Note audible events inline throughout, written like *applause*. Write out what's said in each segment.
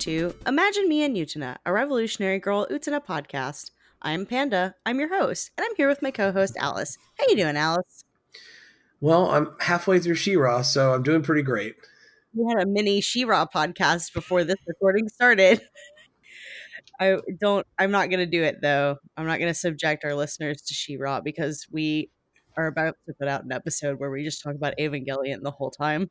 Hello, and welcome to Imagine Me and Utena, a Revolutionary Girl Utena podcast. I'm Panda. I'm your host, and I'm here with my co-host Alice. How you doing, Alice? Well, I'm halfway through She-Ra, so I'm doing pretty great. We had a mini She-Ra podcast before this recording started. *laughs* I don't. I'm not going to do it though. I'm not going to subject our listeners to She-Ra because we are about to put out an episode where we just talk about Evangelion the whole time.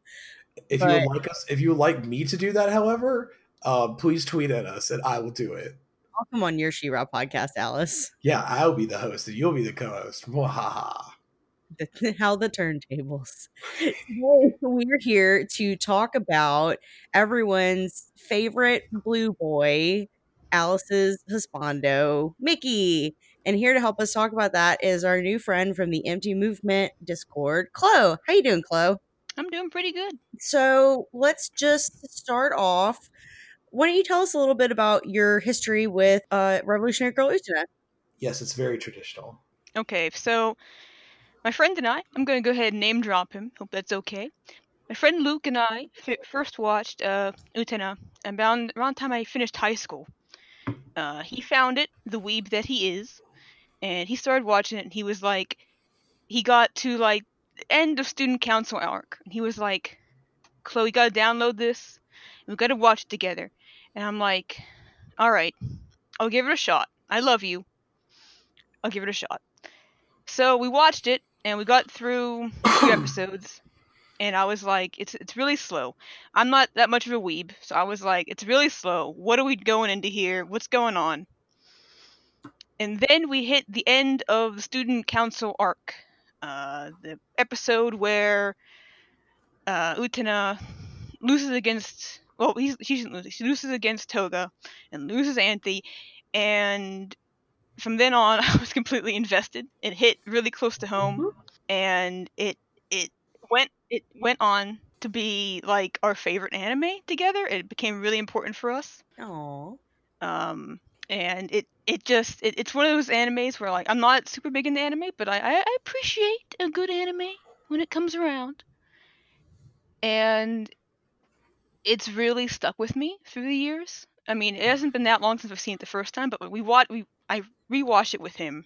If but, you would like us, if you would like me to do that, however, uh, please tweet at us and I will do it. I'll come on your She-Ra podcast, Alice. Yeah, I'll be the host and you'll be the co-host. How the turntables. We're here to talk about everyone's favorite blue boy, Alice's husbando, Mickey. And here to help us talk about that is our new friend from the Empty Movement Discord, Chloe. How you doing, Chloe? I'm doing pretty good. So let's just start off. Why don't you tell us a little bit about your history with uh, Revolutionary Girl Utena? Yes, it's very traditional. Okay, so my friend and I, I'm going to go ahead and name drop him. Hope that's okay. My friend Luke and I f- first watched uh, Utena around, around the time I finished high school. Uh, he found it, the weeb that he is, and he started watching it, and he was like, he got to like end of student council arc, and he was like, Chloe, gotta download this, and we gotta watch it together. And I'm like, all right, I'll give it a shot. I love you. I'll give it a shot. So we watched it, and we got through two episodes, and I was like, it's it's really slow. I'm not that much of a weeb, so I was like, it's really slow. What are we going into here? What's going on? And then we hit the end of the student council arc, uh, the episode where uh, loses against well, he's, she She loses against Toga and loses Anthy, and from then on, *laughs* I was completely invested. It hit really close to home, mm-hmm. and it it went it went on to be like our favorite anime together. It became really important for us. Aww. Um, and it it just it, it's one of those animes where like I'm not super big into anime, but I, I appreciate a good anime when it comes around. And it's really stuck with me through the years. I mean, it hasn't been that long since I've seen it the first time, but we watched we I rewatched it with him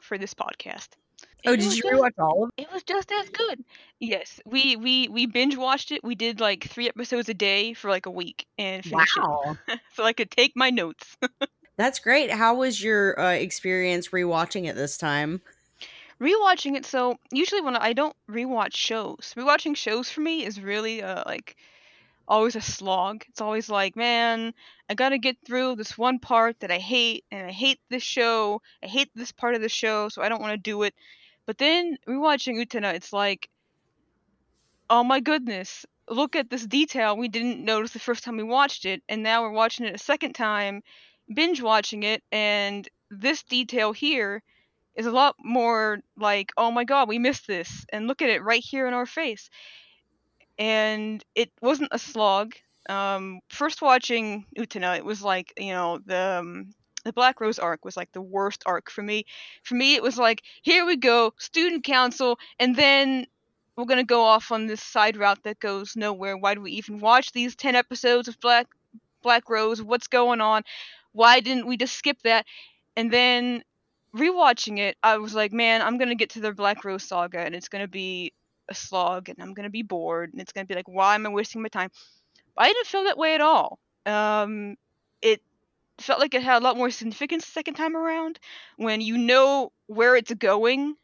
for this podcast. Oh, did you rewatch all of it? It was just as good. Yes, we we we binge watched it. We did like three episodes a day for like a week and finished wow. it, *laughs* so I could take my notes. *laughs* That's great. How was your uh, experience rewatching it this time? Rewatching it, so usually when I don't rewatch shows, rewatching shows for me is really uh, like always a slog. It's always like, man, I gotta get through this one part that I hate, and I hate this show. I hate this part of the show, so I don't want to do it. But then rewatching Utena, it's like, oh my goodness, look at this detail we didn't notice the first time we watched it, and now we're watching it a second time, binge watching it and this detail here is a lot more like oh my god we missed this and look at it right here in our face and it wasn't a slog um, first watching utena it was like you know the um, the black rose arc was like the worst arc for me. For me it was like here we go student council and then we're to go off on this side route that goes nowhere. Why do we even watch these 10 episodes of black black rose? What's going on? Why didn't we just skip that? And then rewatching it, I was like, man, I'm gonna get to the Black Rose saga, and it's gonna be a slog, and I'm gonna be bored, and it's gonna be like, why am I wasting my time? But I didn't feel that way at all. Um, it felt like it had a lot more significance the second time around when you know where it's going,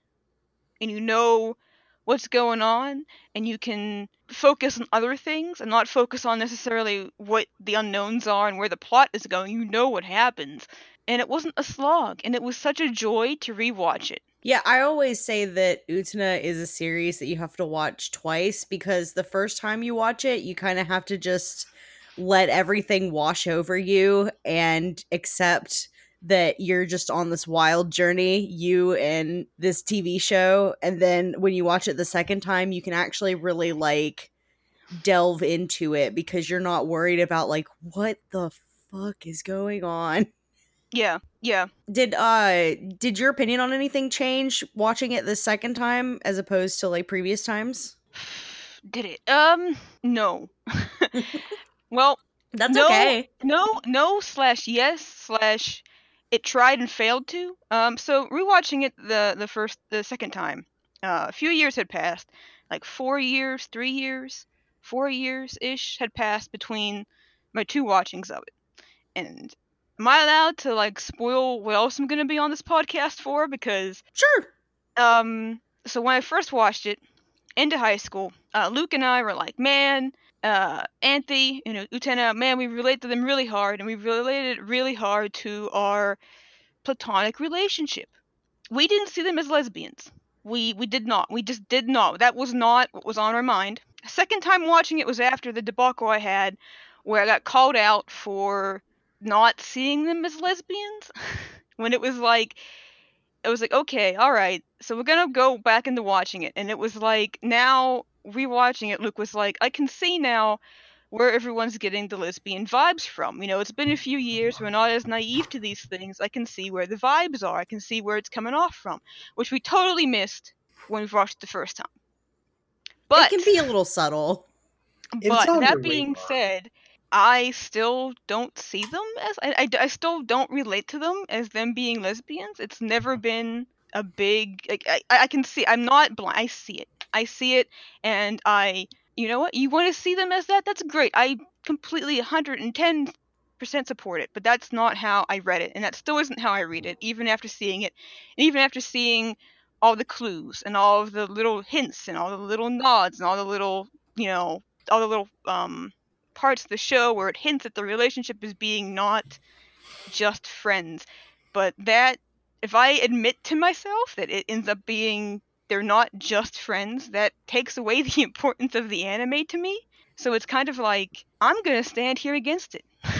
and you know what's going on and you can focus on other things and not focus on necessarily what the unknowns are and where the plot is going. You know what happens. And it wasn't a slog, and it was such a joy to rewatch it. Yeah, I always say that Utena is a series that you have to watch twice because the first time you watch it, you kind of have to just let everything wash over you and accept that you're just on this wild journey, you and this TV show. And then when you watch it the second time, you can actually really like delve into it because you're not worried about like what the fuck is going on. Yeah, yeah. Did uh did your opinion on anything change watching it the second time as opposed to like previous times? Did it? Um no. *laughs* well, That's No. okay. No, no slash yes slash it tried and failed to. Um, so rewatching it the the first the second time, uh, a few years had passed, like four years, three years, four years ish had passed between my two watchings of it. And am I allowed to like spoil what else I'm gonna be on this podcast for? Because Sure. um so when I first watched it into high school, uh, Luke and I were like, man, uh, Anthy, you know, Utena, man, we relate to them really hard, and we related really hard to our platonic relationship. We didn't see them as lesbians. We we did not. We just did not. That was not what was on our mind. Second time watching it was after the debacle I had, where I got called out for not seeing them as lesbians. *laughs* when it was like it was like okay all right so we're gonna go back into watching it and it was like now rewatching it luke was like i can see now where everyone's getting the lesbian vibes from you know it's been a few years we're not as naive to these things i can see where the vibes are i can see where it's coming off from which we totally missed when we watched the first time but it can be a little subtle. But that being radar. said, I still don't see them as I, I, I still don't relate to them as them being lesbians. It's never been a big like I, I can see I'm not blind. I see it. I see it and I you know what? You want to see them as that? That's great. I completely 110 percent support it, but that's not how I read it, and that still isn't how I read it, even after seeing it, and even after seeing all the clues and all of the little hints and all the little nods and all the little you know all the little um parts of the show where it hints at the relationship as being not just friends. But that if i admit to myself that it ends up being they're not just friends that takes away *laughs* the importance of the anime to me. So it's kind of like i'm gonna stand here against it. *laughs*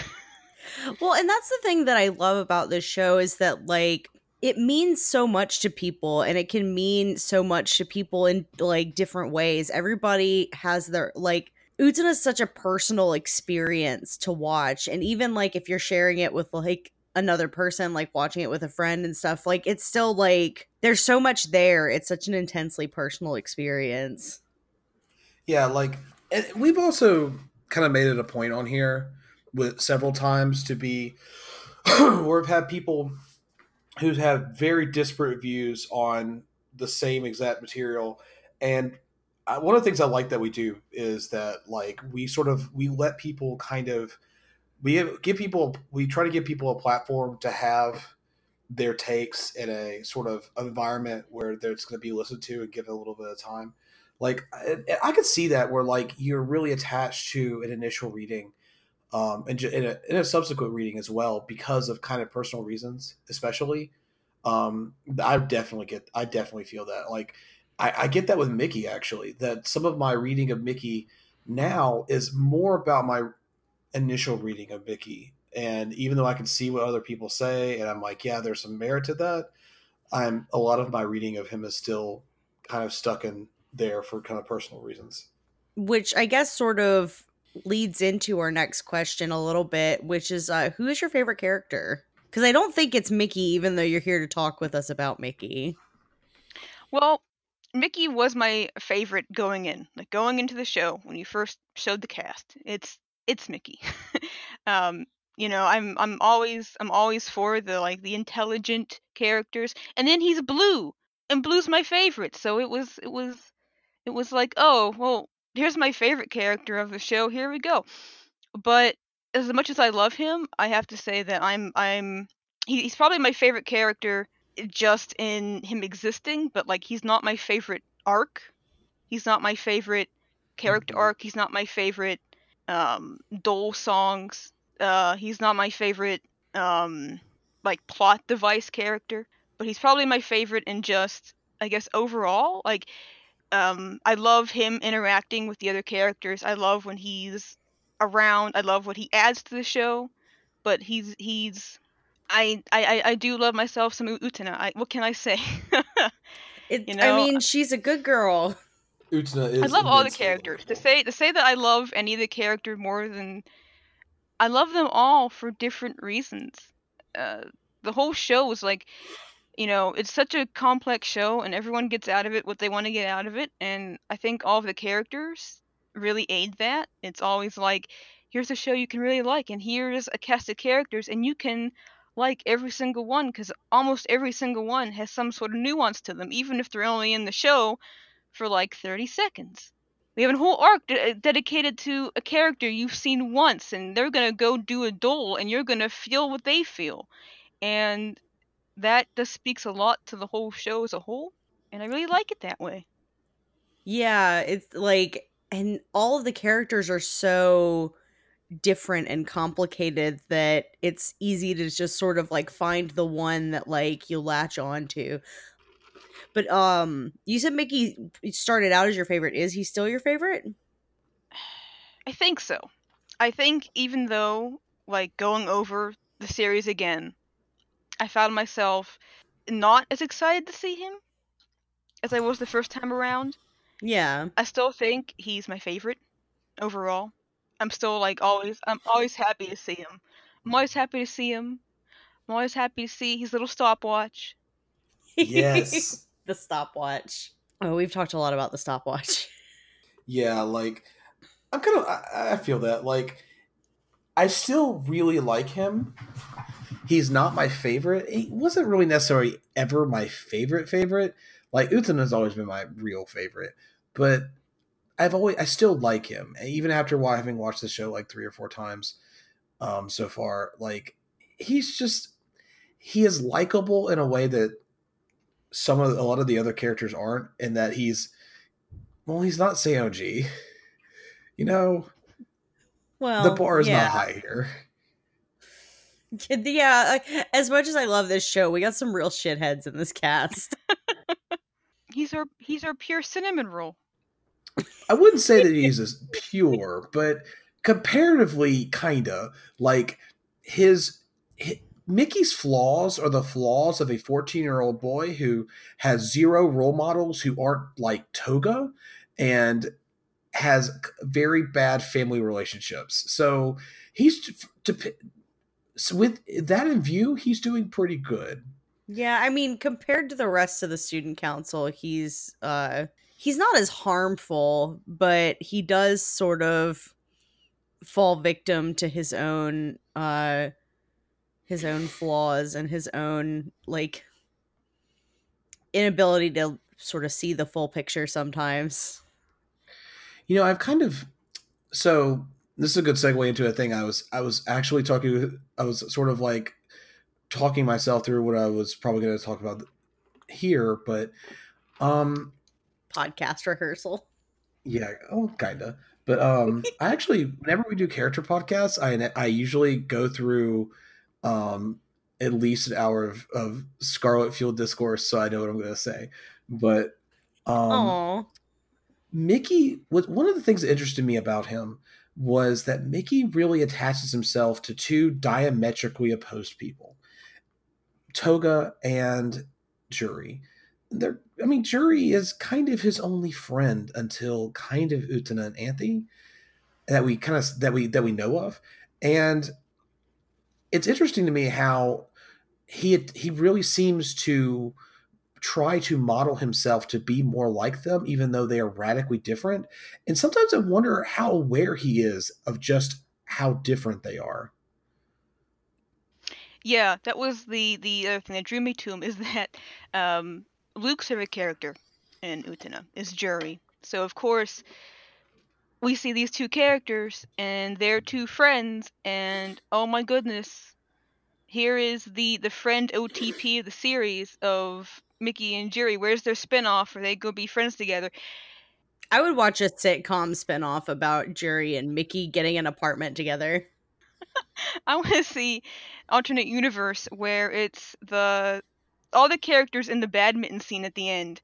Well, and that's the thing that I love about this show is that like it means so much to people and it can mean so much to people in like different ways. Everybody has their like Utena is such a personal experience to watch and even like if you're sharing it with like another person like watching it with a friend and stuff like it's still like there's so much there. It's such an intensely personal experience. Yeah, like we've also kind of made it a point on here with several times to be *clears throat* where we've had people who have very disparate views on the same exact material and I, one of the things I like that we do is that like we sort of we let people kind of we have, give people we try to give people a platform to have their takes in a sort of environment where it's going to be listened to and given a little bit of time. Like I, I could see that where like you're really attached to an initial reading um, and in a, in a subsequent reading as well because of kind of personal reasons especially. Um, i definitely get i definitely feel that. Like I, I get that with mickey actually that some of my reading of mickey now is more about my initial reading of mickey and even though i can see what other people say and i'm like yeah there's some merit to that i'm a lot of my reading of him is still kind of stuck in there for kind of personal reasons Which I guess sort of leads into our next question a little bit, which is uh, who is your favorite character? Because I don't think it's Mickey, even though you're here to talk with us about Mickey. Well, Mickey was my favorite going in, like going into the show when you first showed the cast. It's it's Mickey. *laughs* um, you know, I'm I'm always I'm always for the like the intelligent characters, and then he's blue, and blue's my favorite. So it was it was it was like, oh well, here's my favorite character of the show. Here we go. But as much as I love him, I have to say that I'm I'm he, he's probably my favorite character just in him existing, but like he's not my favorite arc. He's not my favorite character Mhm. arc. He's not my favorite um duel songs. Uh he's not my favorite um like plot device character, but he's probably my favorite in just I guess overall. Like um I love him interacting with the other characters. I love when he's around. I love what he adds to the show, but he's he's I I I- I do love myself some U- Utena. I, what can I say? It, *laughs* You I mean, she's a good girl. Utena is I love all the characters. To say to say that I love any of the character more than I love them all for different reasons. Uh, the whole show is like, you know, it's such a complex show, and everyone gets out of it what they want to get out of it. And I think all of the characters really aid that. It's always like, here's a show you can really like, and here's a cast of characters, and you can like every single one because almost every single one has some sort of nuance to them, even if they're only in the show for like 30 seconds. We have a whole arc de- eh, dedicated to a character you've seen once, and they're gonna go do a duel, and you're gonna feel what they feel, and that just speaks a lot to the whole show as a whole, and I really like it that way. Yeah, it's like and all of the characters are so different and complicated that it's easy to just sort of like find the one that like you latch on to. But um you said Mickey started out as your favorite. Is he still your favorite? I think so. I think even though like going over the series again, I found myself not as excited to see him as I was the first time around. Yeah. I still think he's my favorite overall. I'm still like always I'm always happy to see him. I'm always happy to see him. I'm always happy to see his little stopwatch. Yes. *laughs* the stopwatch. Oh, we've talked a lot about the stopwatch. *laughs* Yeah, like I'm kind of I, I feel that like I still really like him. He's not my favorite. He wasn't really necessarily ever my favorite favorite. Like Utena has always been my real favorite, but I've always I still like him, even after having watched the show like three or four times um, so far. Like he's just he is likable in a way that some of a lot of the other characters aren't, in that he's well, he's not Saionji. *laughs* You know, Well, the bar is yeah. not high here. *laughs* Yeah, as much as I love this show, we got some real shitheads in this cast. *laughs* He's our he's our pure cinnamon roll. I wouldn't say that he's *laughs* as pure, but comparatively, kinda like his, hi Mickey's flaws are the flaws of a 14 year old boy who has zero role models who aren't like Toga and has very bad family relationships. So he's to, so with that in view, he's doing pretty good. Yeah, I mean, compared to the rest of the student council, he's uh he's not as harmful, but he does sort of fall victim to his own uh his own flaws and his own like inability to sort of see the full picture sometimes. You know, I've kind of so this is a good segue into a thing I was I was actually talking I was sort of like talking myself through what I was probably going to talk about here, but um podcast rehearsal. Yeah, oh kind of. But um *laughs* I actually whenever we do character podcasts, I I usually go through um at least an hour of, of Scarlet Fuel discourse so I know what I'm going to say. But um Aww. Mickey was one of the things that interested me about him was that Mickey really attaches himself to two diametrically opposed people. Toga and Jury. I mean, Jury is kind of his only friend until kind of Utena and Anthy that we kind of that we that we know of. And it's interesting to me how he he really seems to try to model himself to be more like them, even though they are radically different. And sometimes I wonder how aware he is of just how different they are. Yeah, that was the the other thing that drew me to him is *laughs* that um, Luke's favorite character in Utena is Jury. So of course we see these two characters and they're two friends and oh my goodness here is the the friend OTP of the series of Mickey and Jury. Where's their spinoff? Are they go be friends together? I would watch a sitcom spinoff about Jury and Mickey getting an apartment together. *laughs* I want to see alternate universe where it's the all the characters in the badminton scene at the end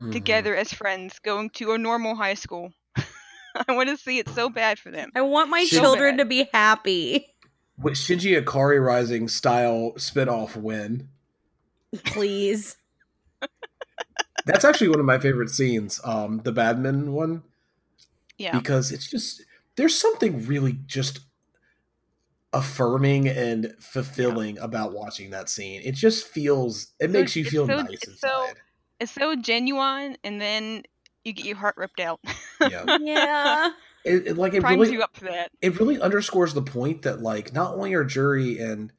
Mhm. together as friends going to a normal high school. *laughs* I want to see it so bad for them. I want my So children bad. to be happy. With Shinji Ikari Raising style spinoff win. Please. *laughs* That's actually one of my favorite scenes, um, the badminton one, Yeah. because it's just there's something really just affirming and fulfilling about watching that scene. It just feels it So makes you feel so- nice it's so- inside. It's so genuine and then you get your heart ripped out. yeah. *laughs* Yeah. it, it like it primes really you up for that. it really underscores the point that like not only are Jury and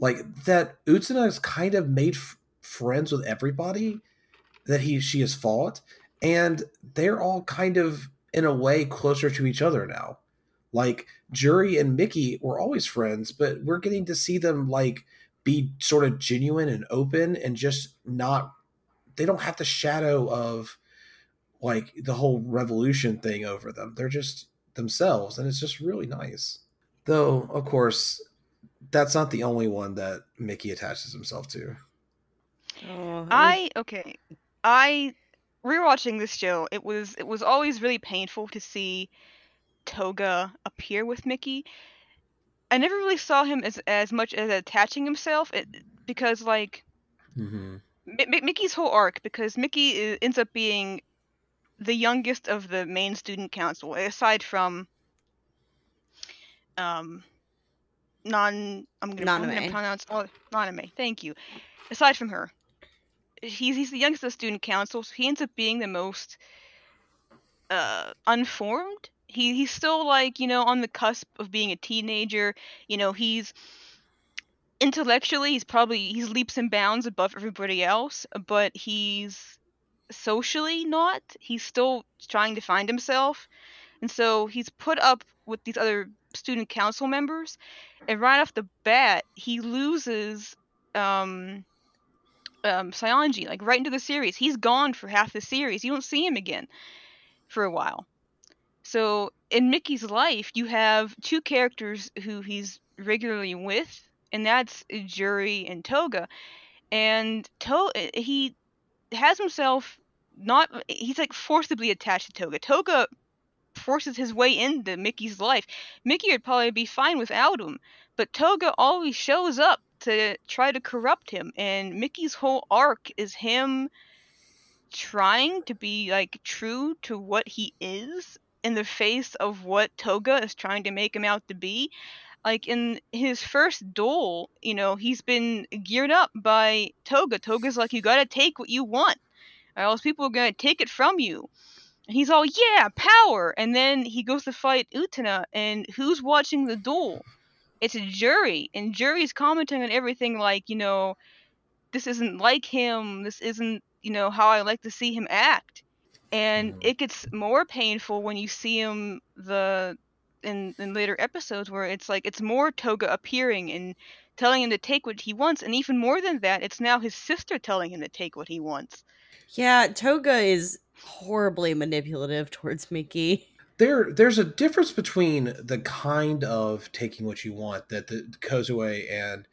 like that Utena has kind of made f- friends with everybody that he she has fought, and they're all kind of in a way closer to each other now. Like Jury and Mickey were always friends, but we're getting to see them like be sort of genuine and open and just not they don't have the shadow of like the whole revolution thing over them. They're just themselves and it's just really nice. Though, of course, that's not the only one that Mickey attaches himself to. Oh, I okay. I rewatching this show. It was it was always really painful to see Toga appear with Mickey. I never really saw him as as much as attaching himself it, because like Mm-hmm. Mi- Mi- Mickey's whole arc because Mickey i- ends up being the youngest of the main student council aside from um non I'm gonna, I'm gonna Nanami. pronounce oh, Nanami. Thank you. Aside from her, he's he's the youngest of the student council, so he ends up being the most uh unformed. He he's still like you know on the cusp of being a teenager. You know he's intellectually he's probably he's leaps and bounds above everybody else, but he's socially not. He's still trying to find himself, and so he's put up with these other student council members, and right off the bat he loses um um Saionji like right into the series. He's gone for half the series. You don't see him again for a while. So in Mickey's life, you have two characters who he's regularly with, and that's Jury and Toga. And to- eh, he has himself not eh, he's like forcibly attached to Toga. Toga forces his way into Mickey's life. Mickey would probably be fine without him, but Toga always shows up to try to corrupt him, and Mickey's whole arc is him trying to be like true to what he is in the face of what Toga is trying to make him out to be. Like in his first duel, you know, he's been geared up by Toga. Toga's like, you gotta take what you want, or else people are gonna take it from you. And he's all, yeah, power. And then he goes to fight Utena, and who's watching the duel? It's a jury, and jury's commenting on everything like, you know, this isn't like him. This isn't, you know, how I like to see him act. And Mhm. it gets more painful when you see him the in in later episodes where it's like it's more Toga appearing and telling him to take what he wants, and even more than that, it's now his sister telling him to take what he wants. yeah, Toga is horribly manipulative towards Mickey. There, there's a difference between the kind of taking what you want that the Kozue and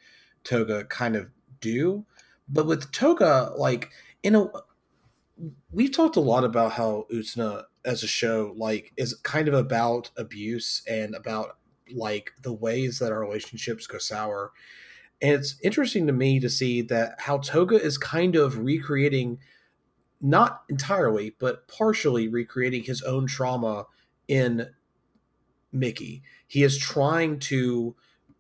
Toga kind of do, but with Toga, like in a, we've talked a lot about how Utena as a show like is kind of about abuse and about like the ways that our relationships go sour. And it's interesting to me to see that how Toga is kind of recreating not entirely, but partially recreating his own trauma in Mickey. He is trying to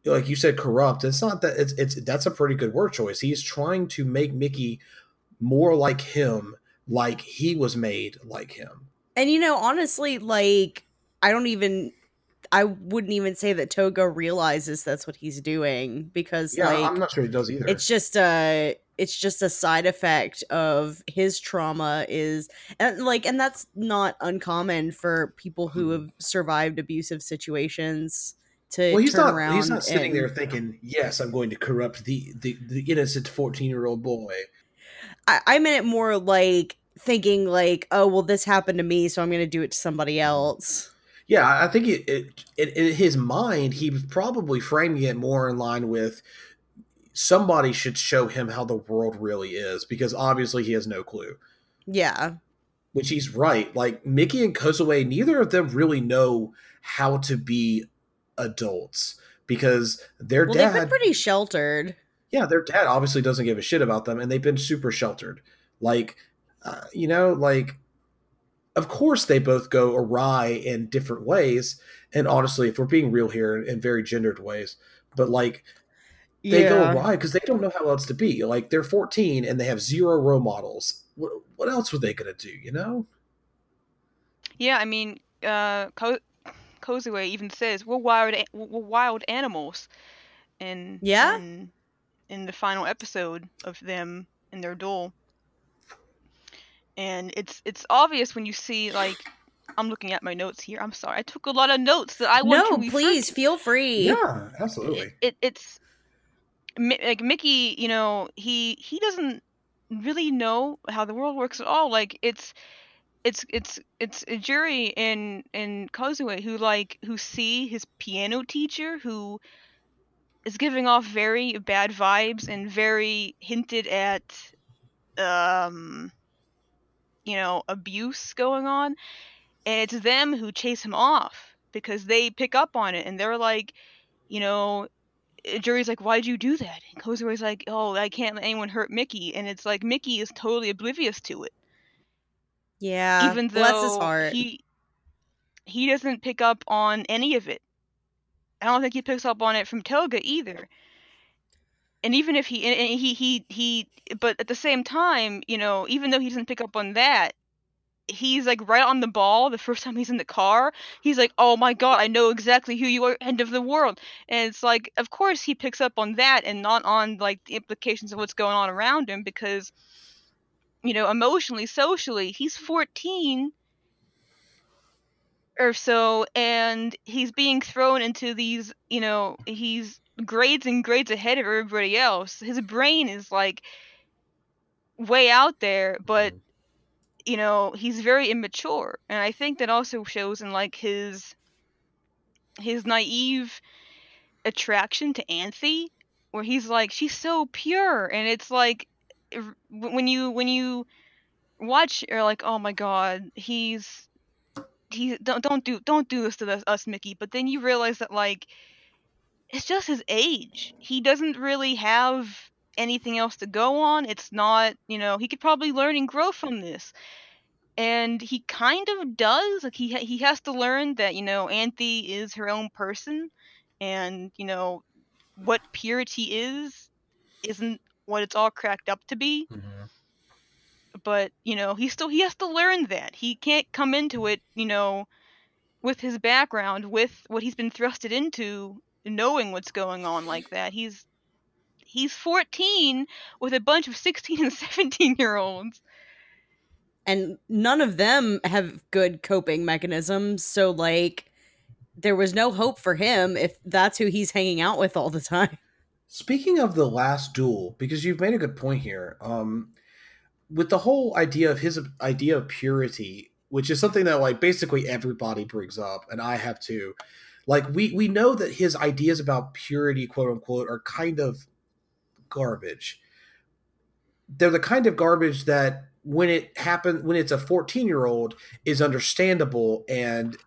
like you said corrupt. It's not that it's it's that's a pretty good word choice. He's trying to make Mickey more like him, like he was made like him. And you know, honestly, like I don't even I wouldn't even say that Toga realizes that's what he's doing because Yeah, like I'm not sure he does either. it's just a it's just a side effect of his trauma is and like and that's not uncommon for people who hmm. have survived abusive situations to well, he's turn not. around He's not sitting and- there thinking, "Yes, I'm going to corrupt the the, the innocent 14 year old boy." I, I meant it more like thinking like oh well this happened to me so i'm gonna do it to somebody else Yeah, I think it, it, it in his mind he was probably framing it more in line with somebody should show him how the world really is because obviously he has no clue. yeah Which he's right. Like Mickey and Kozue, neither of them really know how to be adults because their well they've been pretty sheltered yeah, their dad obviously doesn't give a shit about them, and they've been super sheltered. Like, uh, you know, like, of course they both go awry in different ways. And honestly, if we're being real here, in very gendered ways, but like, they go awry because they don't know how else to be. Like, they're 14 and they have zero role models. What, what else were they going to do, you know? Yeah, I mean, uh, Ko- Kozue even says we're wild a- we're wild animals, And, Yeah? in, in the final episode of them in their duel. And it's it's obvious when you see like I'm looking at my notes here. I'm sorry, I took a lot of notes that I want no, to refer please to. feel free. Yeah, absolutely. It, it it's like Mickey, you know, he he doesn't really know how the world works at all. Like it's it's it's it's a jury in in Kozue who like who see his piano teacher who is giving off very bad vibes and very hinted at um you know abuse going on and it's them who chase him off because they pick up on it and they're like you know uh, Jury's like, why'd you do that? And like, oh, I can't let anyone hurt Mickey. And it's like, Mickey is totally oblivious to it. Yeah. even though bless his heart. he he doesn't pick up on any of it. I don't think he picks up on it from Toga either. And even if he and he he he but at the same time, you know, even though he doesn't pick up on that, he's like right on the ball the first time he's in the car. He's like, "Oh my god, I know exactly who you are, end of the world." And it's like, of course he picks up on that and not on like the implications of what's going on around him because you know, emotionally, socially, he's 14 or so, and he's being thrown into these, you know, he's grades and grades ahead of everybody else. His brain is like way out there, but mm-hmm. you know, he's very immature. And I think that also shows in like his his naive attraction to Anthy, where he's like, she's so pure, and it's like when you when you watch, you're like, oh my god, he's he don't don't do don't do this to us, Mickey. But then you realize that like it's just his age. He doesn't really have anything else to go on. It's not, you know, he could probably learn and grow from this. And he kind of does. Like he he has to learn that, you know, Anthy is her own person and, you know, what purity is isn't what it's all cracked up to be Mhm. But you know he still he has to learn that. He can't come into it you know with his background with what he's been thrusted into knowing what's going on like that. He's he's 14 with a bunch of 16 and 17 year olds. And none of them have good coping mechanisms so like there was no hope for him if that's who he's hanging out with all the time. Speaking of the last duel, because you've made a good point here, um, with the whole idea of his idea of purity, which is something that like basically everybody brings up, and I have too. Like we we know that his ideas about purity, quote unquote, are kind of garbage. They're the kind of garbage that when it happens when it's a 14 year old is understandable and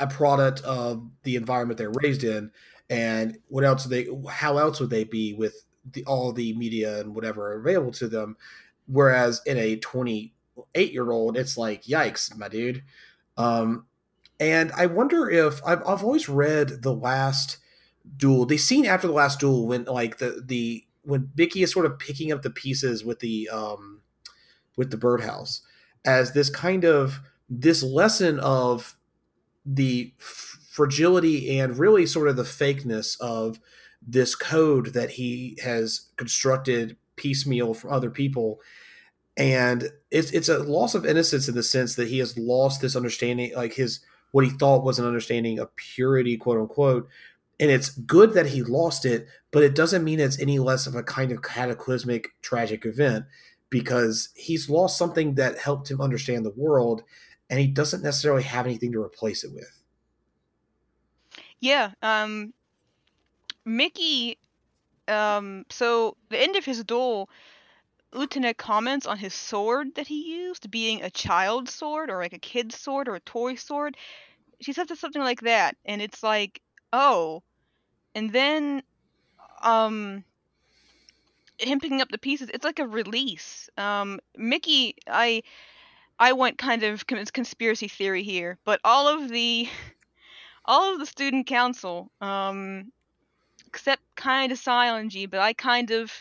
a product of the environment they're raised in and what else they how else would they be with the all the media and whatever available to them whereas in a 28 year old it's like yikes my dude. Um and i wonder if I've, I've always read the last duel. The scene after the last duel when like the the when Mickey is sort of picking up the pieces with the um with the birdhouse as this kind of this lesson of the fragility and really sort of the fakeness of this code that he has constructed piecemeal from other people and it's it's a loss of innocence in the sense that he has lost this understanding like his what he thought was an understanding of purity quote unquote. And it's good that he lost it but it doesn't mean it's any less of a kind of cataclysmic tragic event because he's lost something that helped him understand the world and he doesn't necessarily have anything to replace it with. Yeah um mickey um so the end of his duel Utena comments on his sword that he used being a child's sword or like a kid's sword or a toy sword. She says something like that, and it's like, oh. And then, um, him picking up the pieces, it's like a release. Um, Mickey, I, I went kind of conspiracy theory here, but all of the, *laughs* all of the student council, um, except kind of Silengy, but I kind of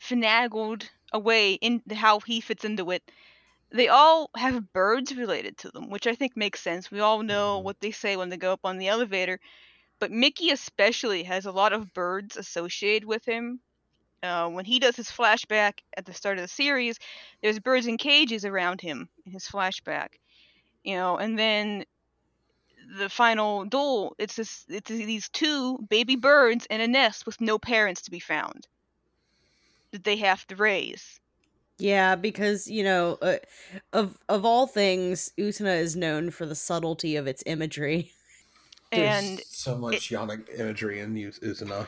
finagled away in how he fits into it. they all have birds related to them, which I think makes sense. We all know Mhm. what they say when they go up on the elevator, but Mickey especially has a lot of birds associated with him. Uh, when he does his flashback at the start of the series, there's birds in cages around him in his flashback, you know, and then the final duel, it's this, it's these two baby birds in a nest with no parents to be found that they have to raise. Yeah, because you know, uh, of of all things, Utena is known for the subtlety of its imagery. *laughs* There's And so much yonic imagery in Us- Utena.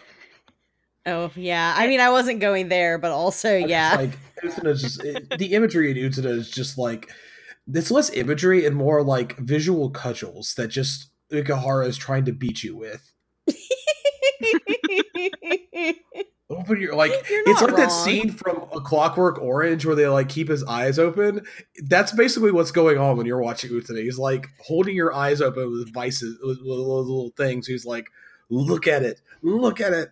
Oh yeah, I mean, I wasn't going there, but also yeah, Like Utena's just it, the imagery in Utena is just like it's less imagery and more like visual cudgels that just Ikuhara is trying to beat you with. *laughs* Open your like it's like that scene from A Clockwork Orange where they like keep his eyes open. That's basically what's going on when you're watching Utena. He's like holding your eyes open with vices, with, with those little things. He's like, look at it, look at it.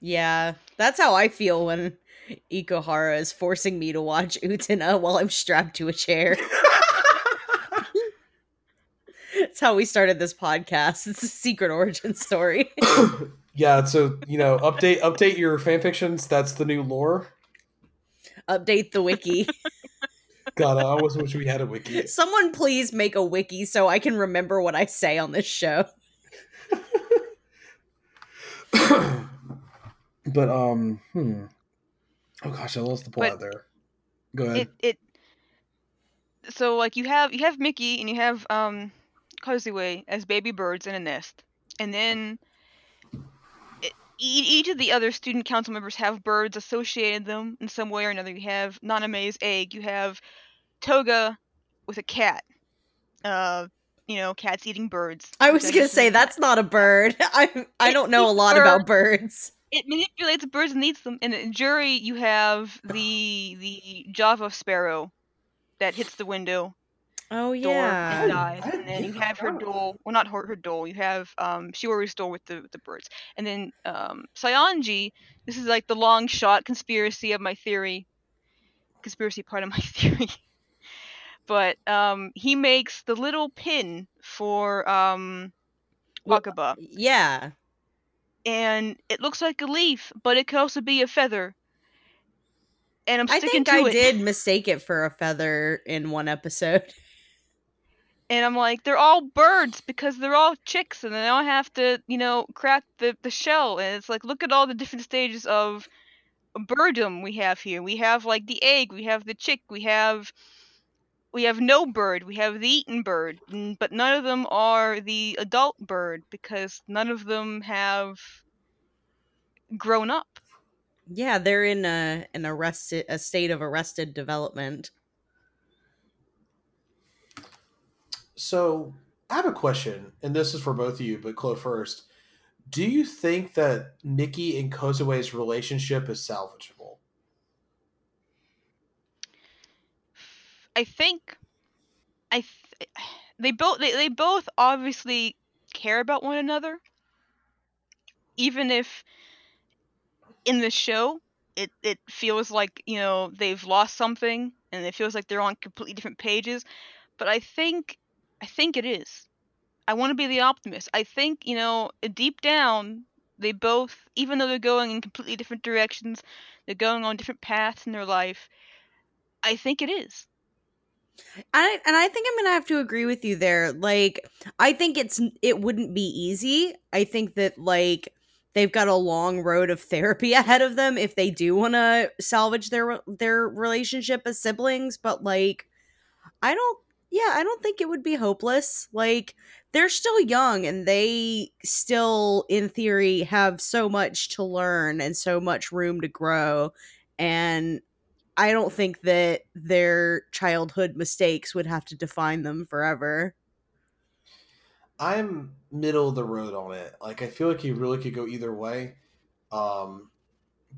yeah, that's how I feel when Ikuhara is forcing me to watch Utena while I'm strapped to a chair. *laughs* That's how we started this podcast. It's a secret origin story. *coughs* yeah, so you know, update update your fan fictions. That's the new lore. Update the wiki. *laughs* God, I always wish we had a wiki. Someone please make a wiki so I can remember what I say on this show. *coughs* but um, hmm. Oh gosh, I lost the plot But there. Go ahead. it it so like you have you have Mickey and you have um Kozue as baby birds in a nest, and then it, each of the other student council members have birds associated them in some way or another. You have Nanami's egg. You have Toga with a cat. Uh, you know, cats eating birds. I was gonna say that's not a bird. *laughs* I I It don't know a lot about birds. it manipulates birds and eats them. And in jury, you have the the Java sparrow that hits the window Oh door yeah. and I- dies, and then you have her I- doll. Well, not her, her doll. You have um Shiori's doll with the with the birds, and then um Saionji. This is like the long shot conspiracy of my theory, conspiracy part of my *laughs* theory. but um he makes the little pin for um Well, Wakaba, Yeah. and it looks like a leaf, but it could also be a feather. And I'm I think to I it. did mistake it for a feather in one episode. *laughs* and I'm like, they're all birds because they're all chicks, and they all have to, you know, crack the the shell. And it's like, look at all the different stages of birdom we have here. We have like the egg, we have the chick, we have we have no bird, we have the eaten bird, but none of them are the adult bird because none of them have grown up. Yeah, they're in a an arrested a state of arrested development. So I have a question, and this is for both of you, but Chloe first. Do you think that Mickey and Kozue's relationship is salvageable? I think I th- they both they, they both obviously care about one another even if in the show it it feels like you know they've lost something and it feels like they're on completely different pages but I think I think it is I want to be the optimist I think you know deep down they both even though they're going in completely different directions they're going on different paths in their life I think it is I and I think I'm gonna have to agree with you there. Like, I think it's it wouldn't be easy. I think that like they've got a long road of therapy *laughs* ahead of them if they do want to salvage their their relationship as siblings. But like, I don't. Yeah, I don't think it would be hopeless. Like, they're still young and they still, in theory, have so much to learn and so much room to grow. And I don't think that their childhood mistakes would have to define them forever. I'm middle of the road on it. Like I feel like you really could go either way. Um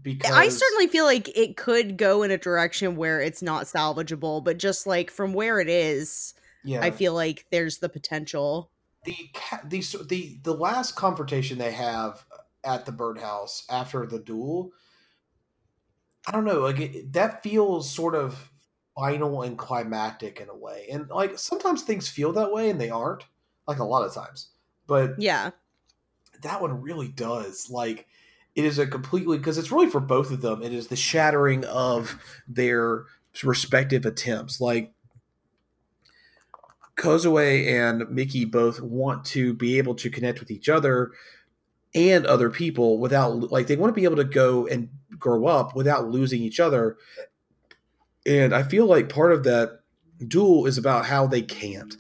because I certainly feel like it could go in a direction where it's not salvageable, but just like from where it is, yeah, I feel like there's the potential. the the the the last confrontation they have at the birdhouse after the duel. I don't know, like it, that feels sort of final and climactic in a way. And like sometimes things feel that way and they aren't, like a lot of times. But Yeah. that one really does. Like it is a completely because it's really for both of them. It is the shattering of their respective attempts. Like Kozue and Mickey both want to be able to connect with each other and other people without like they want to be able to go and grow up without losing each other. And I feel like part of that duel is about how they can't.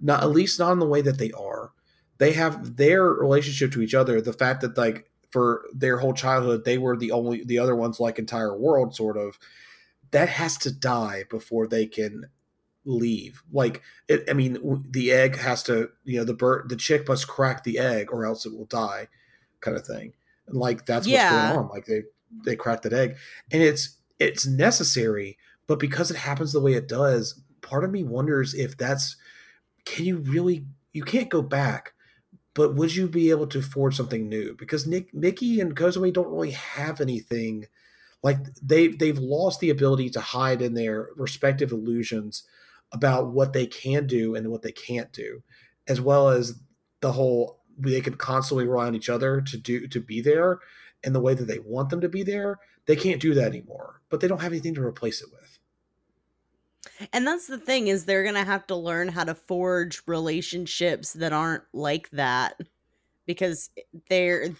Not at least not in the way that they are. They have their relationship to each other, the fact that like for their whole childhood they were the only the other ones like entire world sort of that has to die before they can leave. Like it, i mean the egg has to you know the bird the chick must crack the egg or else it will die kind of thing. And like that's Yeah. what's going on. Like they they crack that egg. And it's it's necessary but because it happens the way it does part of me wonders if that's can you really you can't go back but would you be able to forge something new? Because nick mickey and kozue don't really have anything like they they've lost the ability to hide in their respective illusions about what they can do and what they can't do as well as the whole they could constantly rely on each other to do to be there in the way that they want them to be there they can't do that anymore but they don't have anything to replace it with And that's the thing is they're going to have to learn how to forge relationships that aren't like that because they're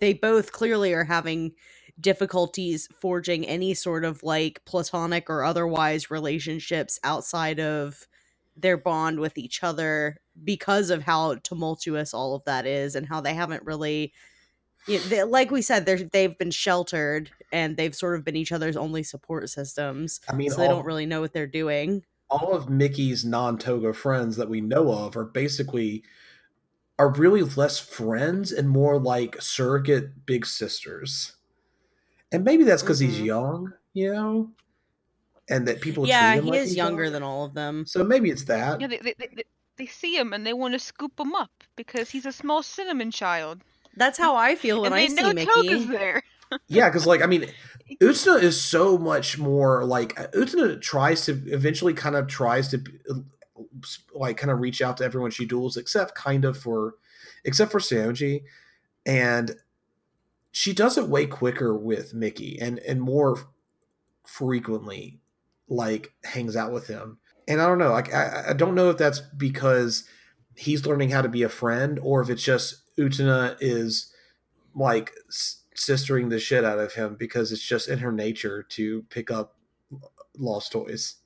they both clearly are having difficulties forging any sort of like platonic or otherwise relationships outside of their bond with each other because of how tumultuous all of that is and how they haven't really you know, they, like we said they're, they've been sheltered and they've sort of been each other's only support systems i mean so they don't really know what they're doing all of mickey's non-toga friends that we know of are basically are really less friends and more like surrogate big sisters and maybe that's because he's Mhm. young you know and that people yeah treat him he like is he's younger young. than all of them so maybe it's that Yeah, they, they, they, they- they see him and they want to scoop him up because he's a small cinnamon child. That's how i feel when and i see know mickey. Toga's there. yeah because like i mean *laughs* Utena is so much more like Utena tries to eventually kind of tries to like kind of reach out to everyone she duels except kind of for except for Saionji and she does it way quicker with Mickey and and more frequently like hangs out with him. And I don't know like I, I don't know if that's because he's learning how to be a friend or if it's just Utena is like sistering the shit out of him because it's just in her nature to pick up lost toys.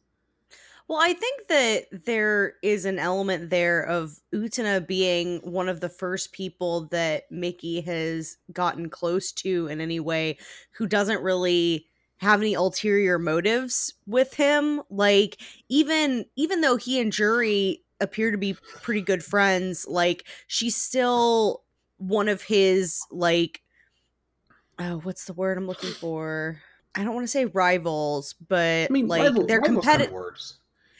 Well, I think that there is an element there of Utena being one of the first people that Mickey has gotten close to in any way who doesn't really have any ulterior motives with him. Like even even though he and Jury appear to be pretty good friends, like she's still one of his like oh, what's the word I'm looking for? I don't want to say rivals, but I mean, like rival- they're rivals kind of competitive words.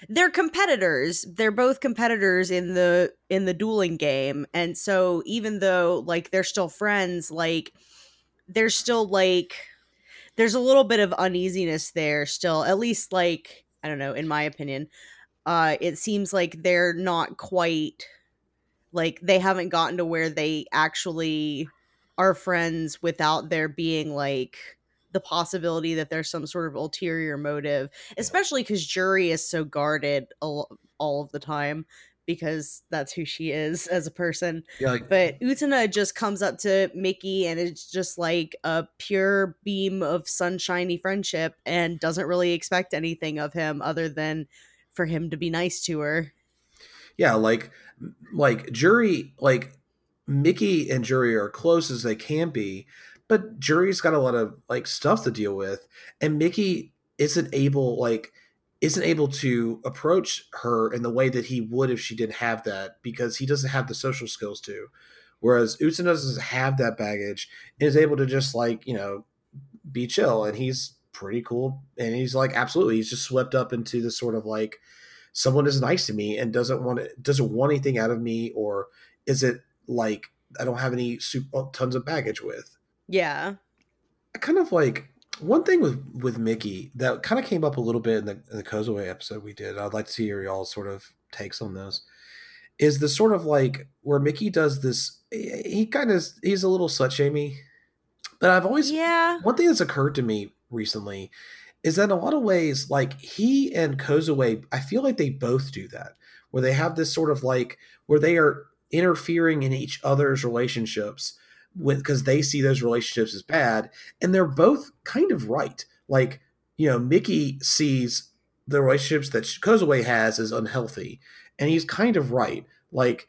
they're competitors they're both competitors in the in the dueling game and so even though like they're still friends like there's still like there's a little bit of uneasiness there still at least like i don't know in my opinion uh it seems like they're not quite like they haven't gotten to where they actually are friends without there being like the possibility that there's some sort of ulterior motive especially because Jury is so guarded all, all of the time because that's who she is *laughs* as a person. Yeah, like but Utena just comes up to mickey and it's just like a pure beam of sunshiny friendship and doesn't really expect anything of him other than for him to be nice to her yeah, like like jury like Mickey and Jury are close as they can be, but Jury's got a lot of like stuff to deal with, and Mickey isn't able like isn't able to approach her in the way that he would if she didn't have that because he doesn't have the social skills to. Whereas Utena doesn't have that baggage and is able to just like, you know, be chill and he's pretty cool and he's like absolutely he's just swept up into this sort of like someone is nice to me and doesn't want it, doesn't want anything out of me or is it like I don't have any super, uh, tons of baggage with. yeah I kind of like one thing with with Mickey that kind of came up a little bit in the, in the Kozue episode we did. I'd like to see your y'all sort of takes on this. Is the sort of like where Mickey does this? He kind of he's a little slut shamey, but I've always yeah. One thing that's occurred to me recently is that in a lot of ways, like he and Kozue, I feel like they both do that, where they have this sort of like where they are interfering in each other's relationships because they see those relationships as bad, and they're both kind of right. Like you know, Mickey sees the relationships that Kozue has as unhealthy, and he's kind of right. Like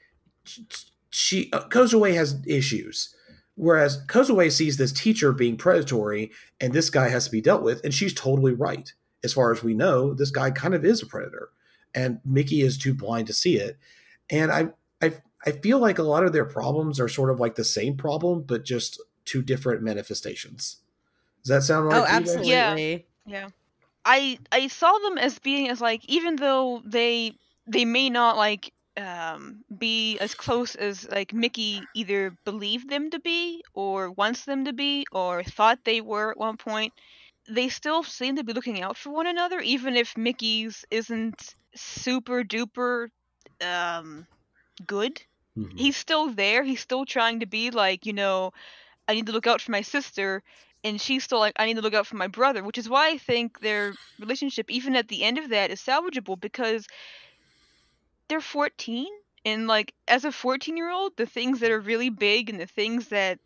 she uh, Kozue has issues Whereas Kozue sees this teacher being predatory and this guy has to be dealt with, and she's totally right. As far as we know, this guy kind of is a predator, and Mickey is too blind to see it. And I, I, I feel like a lot of their problems are sort of like the same problem, but just two different manifestations. Does that sound right? Oh, absolutely. Yeah. Yeah. I I saw them as being as like even though they they may not like um, be as close as like Mickey either believed them to be, or wants them to be, or thought they were at one point. They still seem to be looking out for one another, even if Mickey's isn't super duper um, good. Mm-hmm. He's still there. He's still trying to be like, you know, I need to look out for my sister, and she's still like, I need to look out for my brother, which is why I think their relationship, even at the end of that, is salvageable because they're 14 and like as a 14 year old the things that are really big and the things that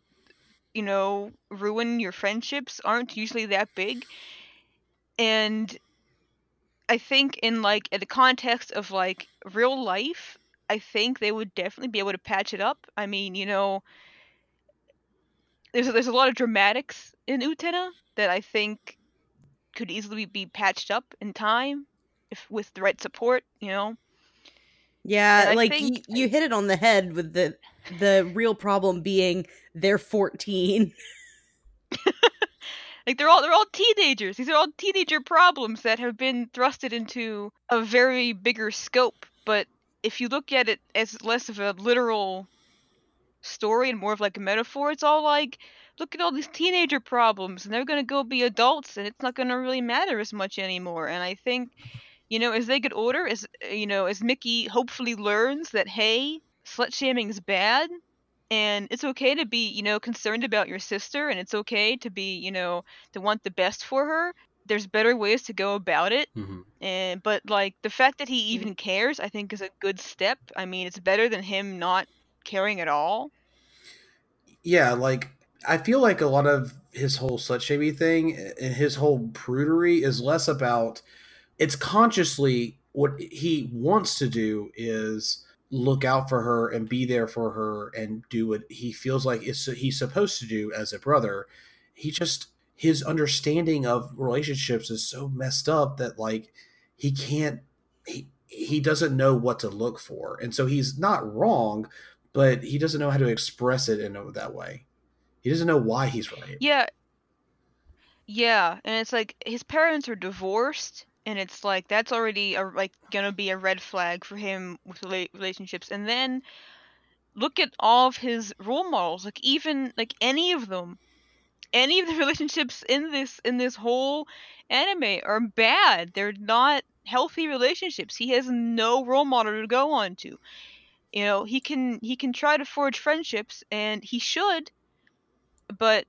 you know ruin your friendships aren't usually that big. And i think in like in the context of like real life i think they would definitely be able to patch it up. I mean you know there's there's a lot of dramatics in utena that i think could easily be patched up in time if with the right support you know yeah, like think, you, you hit it on the head with the the real problem being they're 14. *laughs* like they're all they're all teenagers. These are all teenager problems that have been thrusted into a very bigger scope. But if you look at it as less of a literal story and more of like a metaphor, it's all like look at all these teenager problems and they're going to go be adults and it's not going to really matter as much anymore. And I think you know, as they get older, as you know, as Mickey hopefully learns that hey, slut shaming is bad, and it's okay to be, you know, concerned about your sister, and it's okay to be, you know, to want the best for her. There's better ways to go about it, mm-hmm. and but like the fact that he mm-hmm. even cares, I think, is a good step. I mean, it's better than him not caring at all. Yeah, like I feel like a lot of his whole slut shaming thing and his whole prudery is less about it's consciously what he wants to do is look out for her and be there for her and do what he feels like is he's supposed to do as a brother. He just his understanding of relationships is so messed up that like he can't he he doesn't know what to look for. And so he's not wrong, but he doesn't know how to express it in that way. He doesn't know why he's right. Yeah. Yeah, and it's like his parents are divorced and it's like that's already a, like gonna be a red flag for him with relationships and then look at all of his role models like even like any of them. Any of the *laughs* relationships in this in this whole anime are bad. They're not healthy relationships. He has no role model to go on to. You know he can he can try to forge friendships and he should but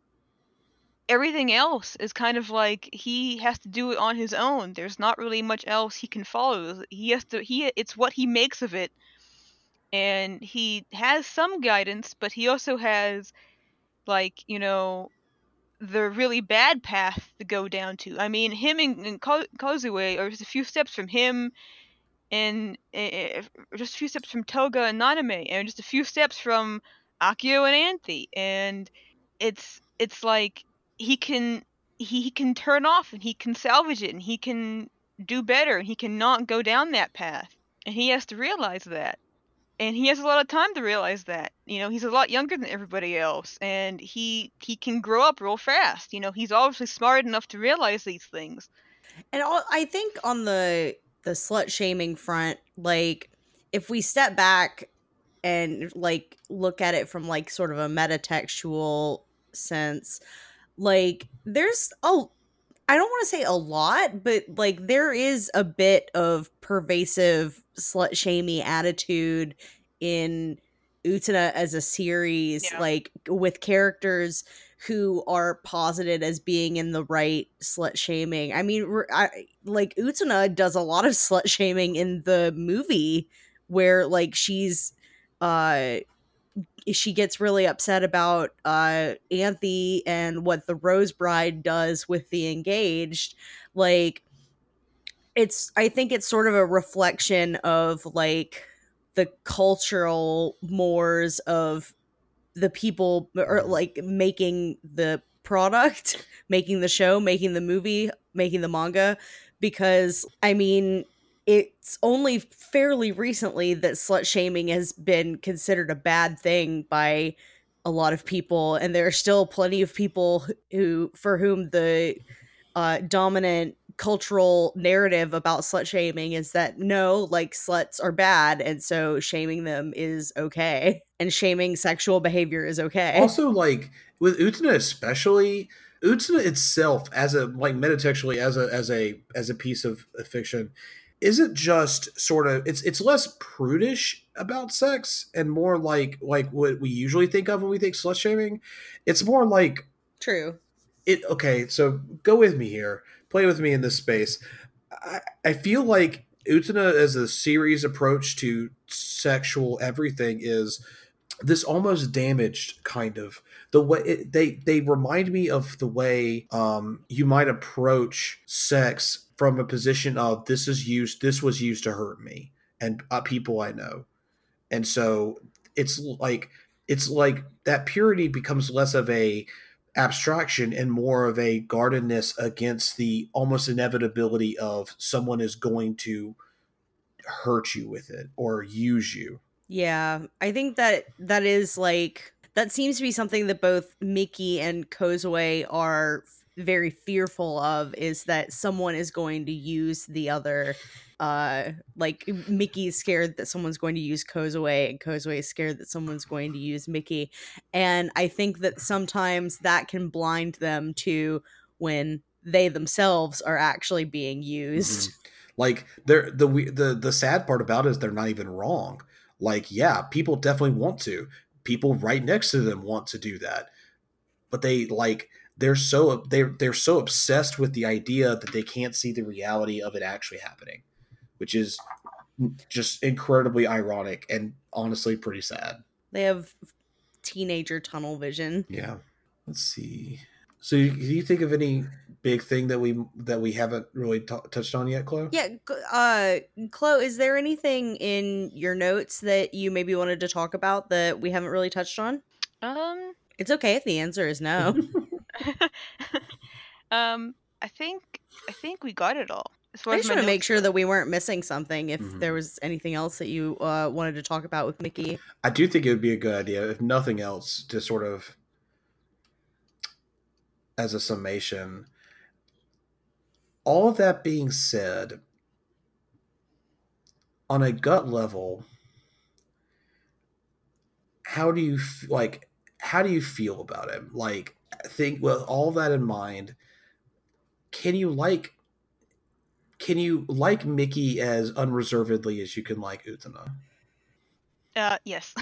everything else is kind of like he has to do it on his own. There's not really much else he can follow. He has to he it's what he makes of it. And he has some guidance, but he also has like, you know, the really bad path to go down to. I mean, him and, and Kozue are just a few steps from him and uh, just a few steps from Toga and Nanami and just a few steps from Akio and Anthy and it's it's like he can he he can turn off and he can salvage it and he can do better and he cannot go down that path. And he has to realize that. And he has a lot of time to realize that. You know he's a lot younger than everybody else and he he can grow up real fast. You know he's obviously smart enough to realize these things. And all, i think on the the slut shaming front like if we step back and like look at it from like sort of a metatextual sense like there's a I don't want to say a lot, but like there is a bit of pervasive slut shamey attitude in Utena as a series, Yeah. like with characters who are posited as being in the right slut shaming. I mean, I, like Utena does a lot of slut shaming in the movie where like she's uh she gets really upset about uh Anthy and what the Rose Bride does with the engaged. Like it's I think it's sort of a reflection of like the cultural mores of the people or like making the product, *laughs* making the show, making the movie, making the manga because I mean it's only fairly recently that slut shaming has been considered a bad thing by a lot of people and there are still plenty of people who for whom the uh, dominant cultural narrative about slut shaming is that no, like sluts are bad, and so shaming them is okay, and shaming sexual behavior is okay. Also, like with Utena, especially Utena itself, as a like metatextually as a as a as a piece of fiction, isn't just sort of it's it's less prudish about sex and more like like what we usually think of when we think slut shaming. It's more like True. it okay so go with me here play with me in this space i, I feel like Utena as a series approach to sexual everything is this almost damaged kind of the way it, they they remind me of the way um you might approach sex from a position of this is used this was used to hurt me and uh, people i know and so it's like it's like that purity becomes less of a abstraction and more of a guardedness against the almost inevitability of someone is going to hurt you with it or use you. Yeah, I think that that is like that seems to be something that both Mickey and Kozue are very fearful of is that someone is going to use the other uh like Mickey's scared that someone's going to use Kozue and Kozue is scared that someone's going to use Mickey and I think that sometimes that can blind them to when they themselves are actually being used. Like they're the we- the the sad part about it is they're not even wrong. Like yeah, people definitely want to. People right next to them want to do that. But they like they're so they they're so obsessed with the idea that they can't see the reality of it actually happening, which is just incredibly ironic and honestly pretty sad. They have teenager tunnel vision. Yeah. Let's see. So, you- do you think of any big thing that we that we haven't really t- touched on yet, Chloe? Yeah, g- uh Chloe, is there anything in your notes that you maybe wanted to talk about that we haven't really touched on? Um, It's okay if the answer is no. *laughs* *laughs* um, I think I think we got it all. As far I as just want to make sure that we weren't missing something if Mhm. there was anything else that you uh, wanted to talk about with Mickey. I do think it would be a good idea, if nothing else, to sort of, as a summation. All of that being said, on a gut level, how do you like? How do you feel about it? Like, think with all that in mind, can you like? Can you like Mickey as unreservedly as you can like Utena? Uh, yes.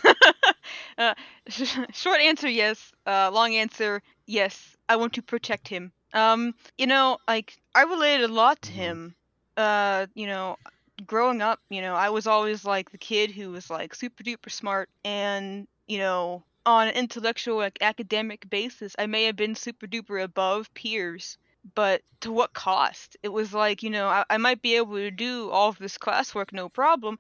*laughs* uh, *laughs* short answer, yes. Uh, long answer, yes. I want to protect him. Um, you know, like I related a lot to Mhm. him. Uh, you know, growing up, you know, I was always like the kid who was like super duper smart, and you know, on an intellectual like academic basis, I may have been super duper above peers. But to what cost? It was like, you know, I, I might be able to do all of this classwork no problem,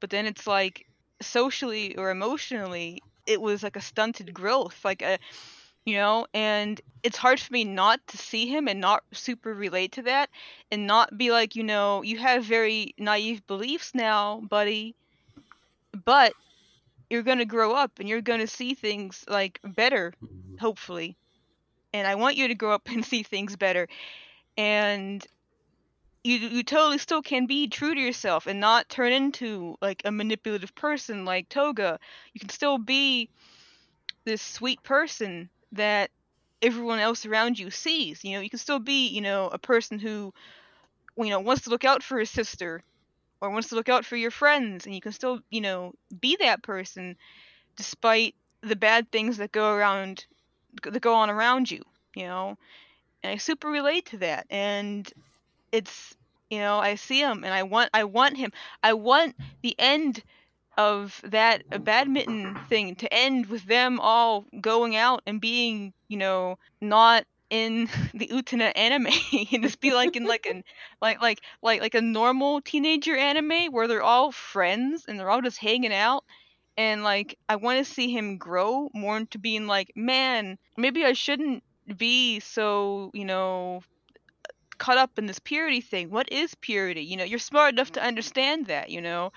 but then it's like socially or emotionally it was like a stunted growth like a you know and it's hard for me not to see him and not super relate to that and not be like you know you have very naive beliefs now buddy but you're going to grow up and you're going to see things like better mm-hmm. hopefully and i want you to grow up *laughs* and see things better and you you totally still can be true to yourself and not turn into like a manipulative person like Toga. You can still be this sweet person that everyone else around you sees. You know, you can still be, you know, a person who, you know, wants to look out for his sister or wants to look out for your friends, and you can still, you know, be that person despite the bad things that go around, that go on around you. You know, and I super relate to that, and it's, you know, I see him, and I want, I want him, I want the end of that badminton thing to end with them all going out and being, you know, not in *laughs* the Utena anime *laughs* and just be like in like an like like like like a normal teenager anime where they're all friends and they're all just hanging out and like I want to see him grow more into being like man maybe I shouldn't be so you know caught up in this purity thing. What is purity? You know you're smart enough to understand that you know?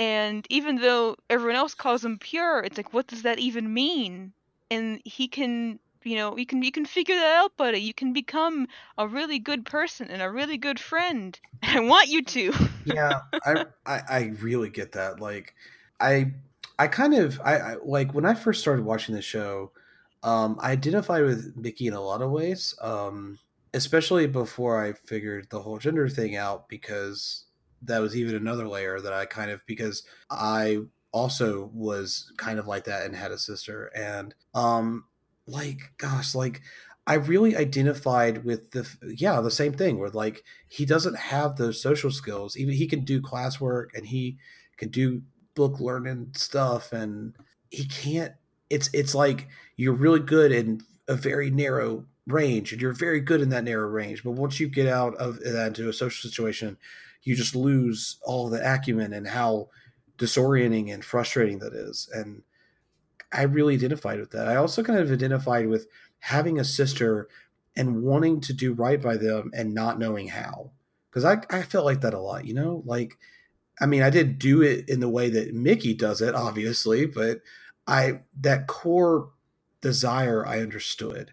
And even though everyone else calls him pure, it's like, what does that even mean? And he can, you know, you can you can figure that out, buddy. You can become a really good person and a really good friend. *laughs* I want you to. yeah, I, *laughs* I I really get that. Like, I I kind of I, I like when I first started watching the show. Um, I identify with Mickey in a lot of ways, um, especially before I figured the whole gender thing out because that was even another layer that I kind of because I also was kind of like that and had a sister and um like gosh like I really identified with the yeah the same thing where like he doesn't have those social skills even he can do classwork and he can do book learning stuff and he can't it's it's like you're really good in a very narrow range and you're very good in that narrow range but once you get out of uh, that into a social situation you just lose all the acumen and how disorienting and frustrating that is. And I really identified with that. I also kind of identified with having a sister and wanting to do right by them and not knowing how. Because I, I felt like that a lot, you know? Like, I mean, I did do it in the way that Mickey does it, obviously, but I, that core desire I understood,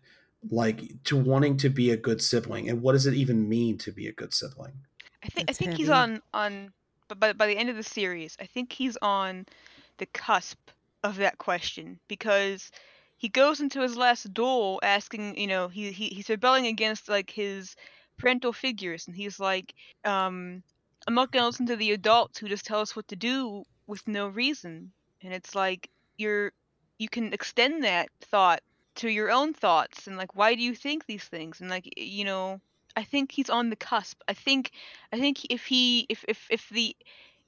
like to wanting to be a good sibling. And what does it even mean to be a good sibling? I think I think heavy. he's on on but by by the end of the series, I think he's on the cusp of that question because he goes into his last duel asking, you know, he, he he's rebelling against like his parental figures and he's like um I'm not to listen to the adults who just tell us what to do with no reason. And it's like you're you can extend that thought to your own thoughts and like why do you think these things and like you know I think he's on the cusp. I think I think if he if if if the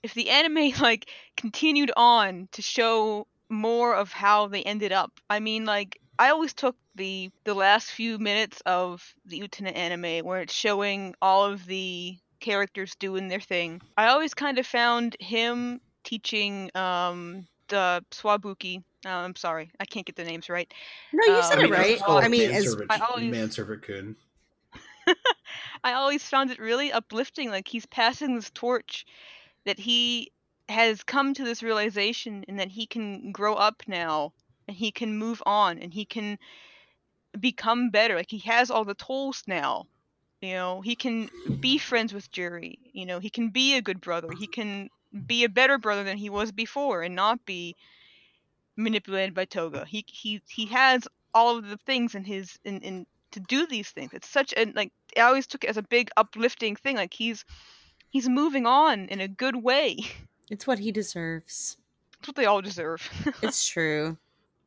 if the anime *laughs* like continued on to show more of how they ended up. I mean like I always took the the last few minutes of the Utena anime where it's showing all of the characters doing their thing. I always kind of found him teaching um the Tsuwabuki. Uh, I'm sorry, I can't get the names right. No, you said um, it right. I mean, as I always, manservant kun. *laughs* I always found it really uplifting. Like he's passing this torch that he has come to this realization and that he can grow up now and he can move on and he can become better. Like he has all the tools now. You know, he can be friends with Jury You know, he can be a good brother. He can be a better brother than he was before and not be manipulated by Toga. He he he has all of the things in his in, in to do these things. It's such a like I always took it as a big uplifting thing. Like he's he's moving on in a good way. *laughs* It's what he deserves. It's what they all deserve. *laughs* it's true.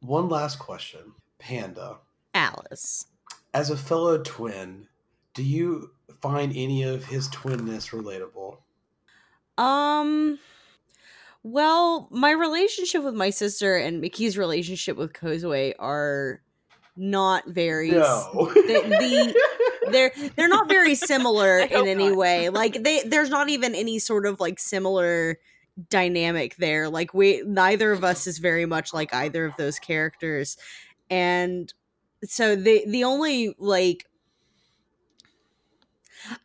One last question, Panda. Alice. As a fellow twin, do you find any of his twinness relatable? Um well, my relationship with my sister and Mickey's relationship with Kozue are not very no. the, the, *laughs* they're they're not very similar in any not. way like they there's not even any sort of like similar dynamic there. Like we neither of us is very much like either of those characters. And so the the only like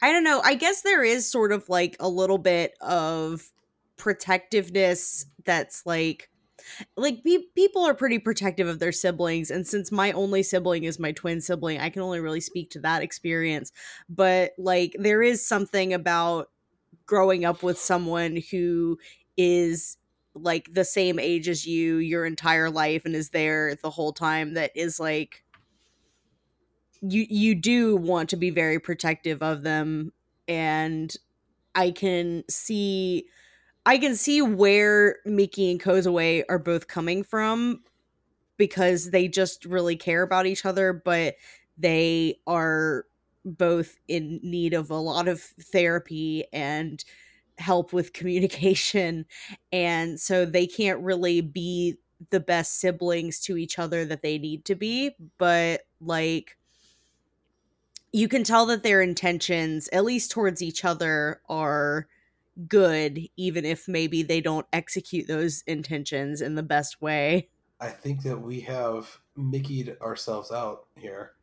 I don't know. I guess there is sort of like a little bit of protectiveness that's like like pe- people are pretty protective of their siblings. And since my only sibling is my twin sibling i can only really speak to that experience. But like there is something about growing up with someone who is like the same age as you your entire life and is there the whole time that is like you you do want to be very protective of them and I can see I can see where Mickey and Kozue are both coming from because they just really care about each other, but they are both in need of a lot of therapy and help with *laughs* communication. And so they can't really be the best siblings to each other that they need to be. But like, you can tell that their intentions, at least towards each other, are good, even if maybe they don't execute those intentions in the best way. I think that we have Mickeyed ourselves out here.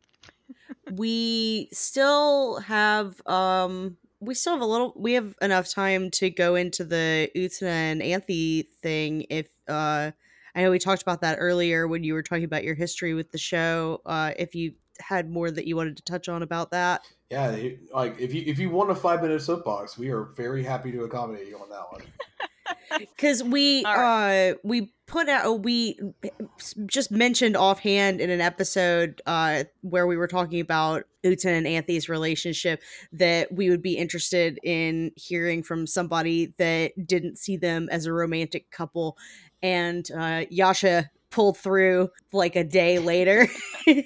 We still have um we still have a little we have enough time to go into the Utena and Anthy thing if uh I know we talked about that earlier when you were talking about your history with the show. Uh if you had more that you wanted to touch on about that. Yeah, like if you if you want a five minute soapbox, we are very happy to accommodate you on that one. *laughs* *laughs* Because we right. uh we put out we just mentioned offhand in an episode uh where we were talking about Utena and Anthy's relationship that we would be interested in hearing from somebody that didn't see them as a romantic couple and uh Yasha pulled through like a day later. *laughs* yeah,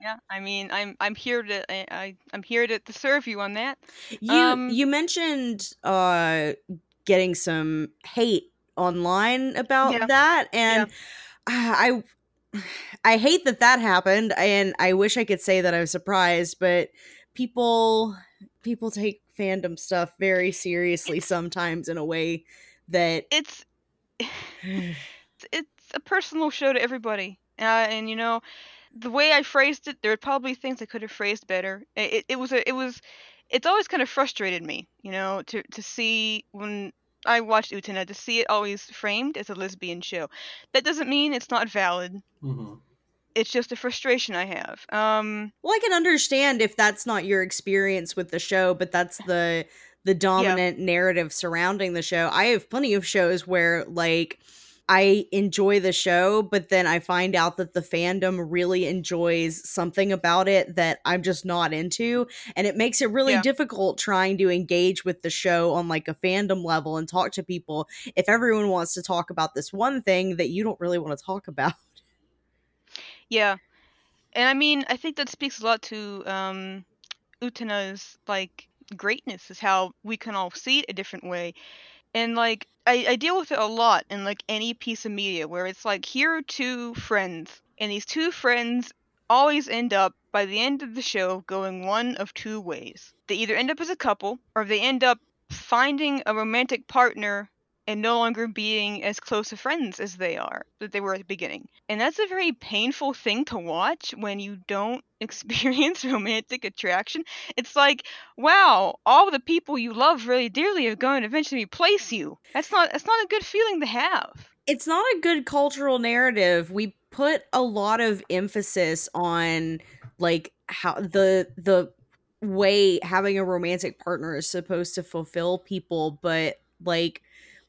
yeah. I mean, I'm I'm here to I, I'm here to, to serve you on that. You um, you mentioned uh getting some hate online about yeah. that and yeah. I I hate that that happened and I wish I could say that I was surprised but people people take fandom stuff very seriously sometimes in a way that it's *sighs* it's a personal show to everybody uh, and you know the way I phrased it there are probably things I could have phrased better it, it was a, it was it's always kind of frustrated me you know to to see when I watched Utena to see it always framed as a lesbian show. That doesn't mean it's not valid. Mm-hmm. It's just a frustration I have. Um, well, I can understand if that's not your experience with the show, but that's the the dominant yeah. narrative surrounding the show. I have plenty of shows where like I enjoy the show, but then I find out that the fandom really enjoys something about it that I'm just not into. And it makes it really yeah. difficult trying to engage with the show on like a fandom level and talk to people if everyone wants to talk about this one thing that you don't really want to talk about. *laughs* Yeah. And I mean, I think that speaks a lot to um Utena's like greatness is how we can all see it a different way and like I, I deal with it a lot in like any piece of media where it's like here are two friends and these two friends always end up by the end of the show going one of two ways. They either end up as a couple or they end up finding a romantic partner and no longer being as close of friends as they are that they were at the beginning. And that's a very painful thing to watch when you don't *laughs* experience romantic attraction. It's like, wow, all the people you love really dearly are going to eventually replace you. That's not that's not a good feeling to have. It's not a good cultural narrative. We put a lot of emphasis on like how the the way having a romantic partner is supposed to fulfill people, but like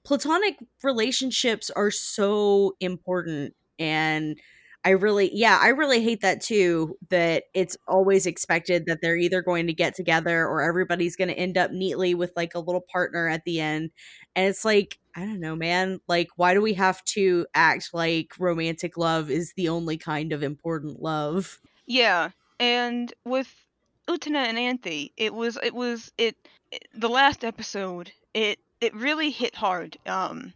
platonic relationships are so important and I really yeah, I really hate that too that it's always expected that they're either going to get together or everybody's going to end up neatly with like a little partner at the end. And it's like, I don't know, man, like why do we have to act like romantic love is the only kind of important love? Yeah. And with Utena and Anthy, it was it was it, it the last episode, it it really hit hard. Um,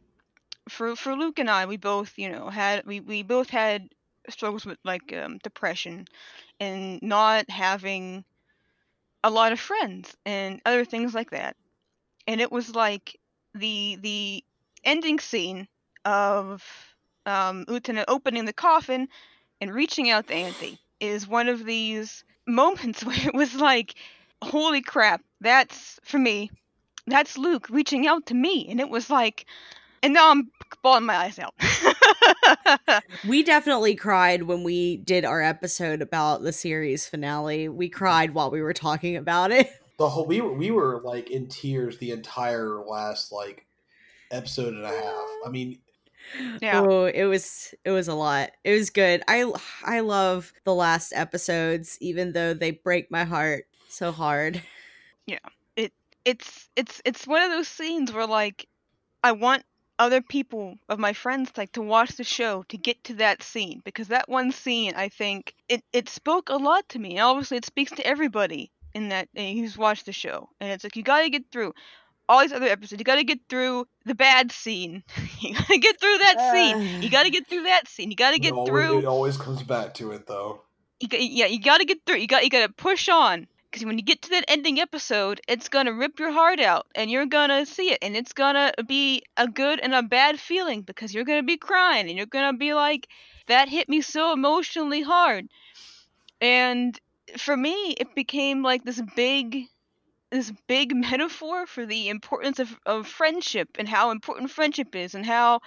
for for Luke and I, we both you know had we we both had struggles with like um, depression and not having a lot of friends and other things like that. And it was like the the ending scene of um, opening the coffin and reaching out to Anthy is one of these moments *laughs* where it was like, holy crap, that's for me that's Luke reaching out to me. And it was like, and now I'm bawling my eyes out. *laughs* we definitely cried when we did our episode about the series finale. We cried while we were talking about it. *laughs* The whole we were we were like in tears the entire last like episode and a half. I mean, Yeah. Oh, it was it was a lot. It was good. I I love the last episodes, even though they break my heart so hard. It's it's it's one of those scenes where like I want other people of my friends like to watch the show to get to that scene because that one scene I think it it spoke a lot to me. And obviously, it speaks to everybody in that uh, who's watched the show, and it's like you got to get through all these other episodes. You got to get through the bad scene. *laughs* you got to get through that scene. You got to get through that scene. You got to get It always- through It always comes back to it, though. you yeah, you got to get through. You got you got to push on because when you get to that ending episode, it's gonna rip your heart out, and you're gonna see it, and it's gonna be a good and a bad feeling because you're gonna be crying, and you're gonna be like, "That hit me so emotionally hard," and for me, it became like this big. This big *laughs* metaphor for the importance of, of friendship and how important friendship is, and how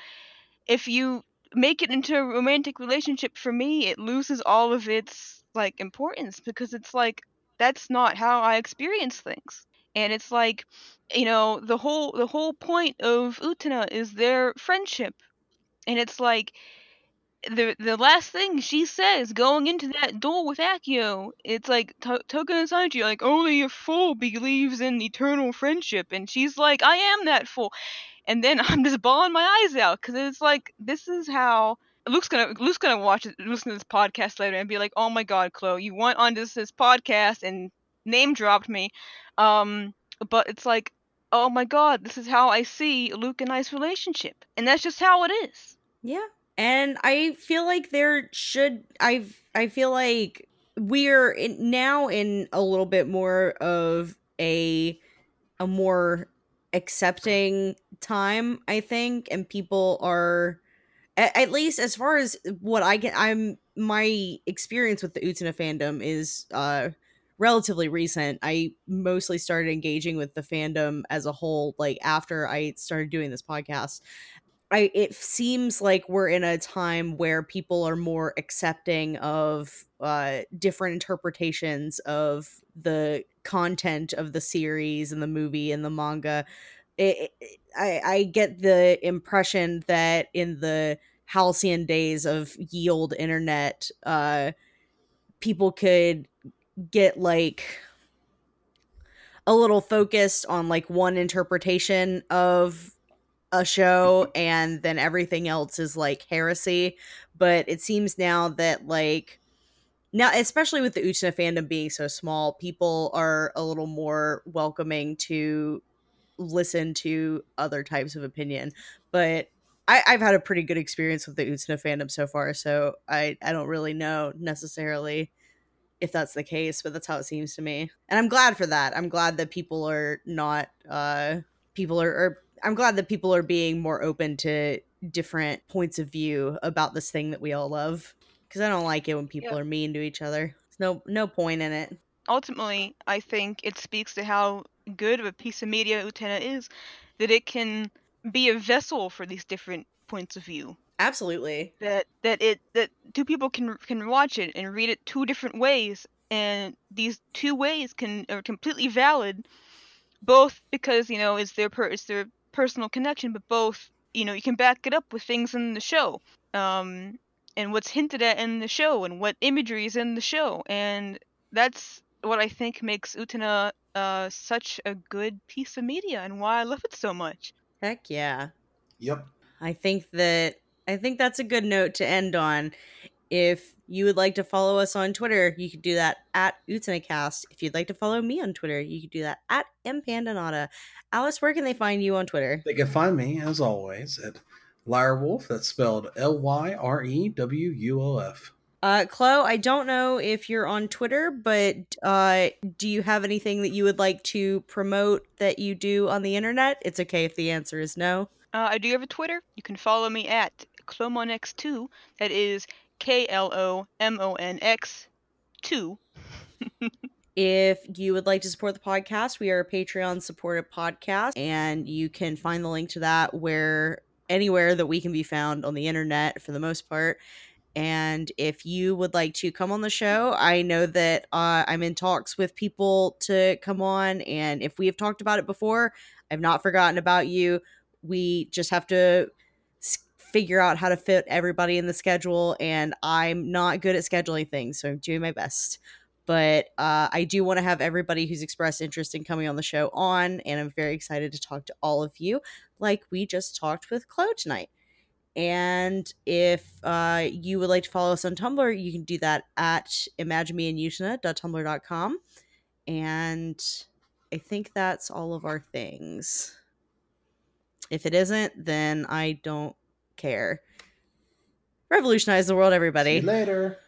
if you make it into a romantic relationship for me it loses all of its like importance because it's like that's not how i experience things. And it's like you know the whole the whole point of Utena is their friendship. And it's like the the last thing she says going into that door with Akio, it's like to- Toga and Saionji like only a fool believes in eternal friendship, and she's like I am that fool, and then *laughs* I'm just bawling my eyes out because it's like this is how Luke's gonna Luke's gonna watch listen to this podcast later and be like, oh my god, Chloe, you went on this this podcast and name dropped me, um, but it's like, oh my god, this is how I see Luke and I's relationship, and that's just how it is. Yeah. And I feel like there should I I feel like we're in, now in a little bit more of a a more accepting time, I think, and people are at, at least as far as what I get I'm my experience with the Utena fandom is uh relatively recent. I mostly started engaging with the fandom as a whole like after I started doing this podcast. I it seems like we're in a time where people are more accepting of uh different interpretations of the content of the series and the movie and the manga. It, it- I I get the impression that in the halcyon days of yield internet, uh people could get like a little focused on like one interpretation of a show and then everything else is like heresy. But it seems now that like now especially with the Utena fandom being so small people are a little more welcoming to listen to other types of opinion. But I, I've had a pretty good experience with the Utena fandom so far, so I, I don't really know necessarily if that's the case, but that's how it seems to me. And I'm glad for that. I'm glad that people are not uh people are, are I'm glad that people are being more open to different points of view about this thing that we all love. Because I don't like it when people are mean to each other. There's no no point in it. ultimately, I think it speaks to how good of a piece of media Utena is that it can be a vessel for these different points of view. Absolutely. That that it that two people can can watch it and read it two different ways, and these two ways can are completely valid, both because you know it's their per it's their personal connection, but both you know you can back it up with things in the show. Um, and what's hinted at in the show and what imagery is in the show and that's what I think makes Utena uh, such a good piece of media and why I love it so much. Heck yeah. Yep. I think that I think that's a good note to end on. If you would like to follow us on Twitter, you could do that at UtanaCast. If you'd like to follow me on Twitter, you could do that at mpandanata. Alice, where can they find you on Twitter? They can find me, as always, at Lyrewolf. That's spelled L Y R E W U O F. Uh, Chloe, I don't know if you're on Twitter, but uh, do you have anything that you would like to promote that you do on the internet? It's okay if the answer is no. Uh, I do have a Twitter. You can follow me at Clomonx2. That is K L O M O N X 2. *laughs* If you would like to support the podcast, we are a Patreon supported podcast, and you can find the link to that where anywhere that we can be found on the internet for the most part. And if you would like to come on the show, I know that uh, I'm in talks with people to come on. And if we have talked about it before, I've not forgotten about you. We just have to s- figure out how to fit everybody in the schedule, and I'm not good at scheduling things, so I'm doing my best. But uh, I do want to have everybody who's expressed interest in coming on the show on, and I'm very excited to talk to all of you, like we just talked with Chloe tonight. And if uh, you would like to follow us on Tumblr, you can do that at imaginemeandutena.tumblr.com. And I think that's all of our things. If it isn't, then I don't care. Revolutionize the world, everybody. later.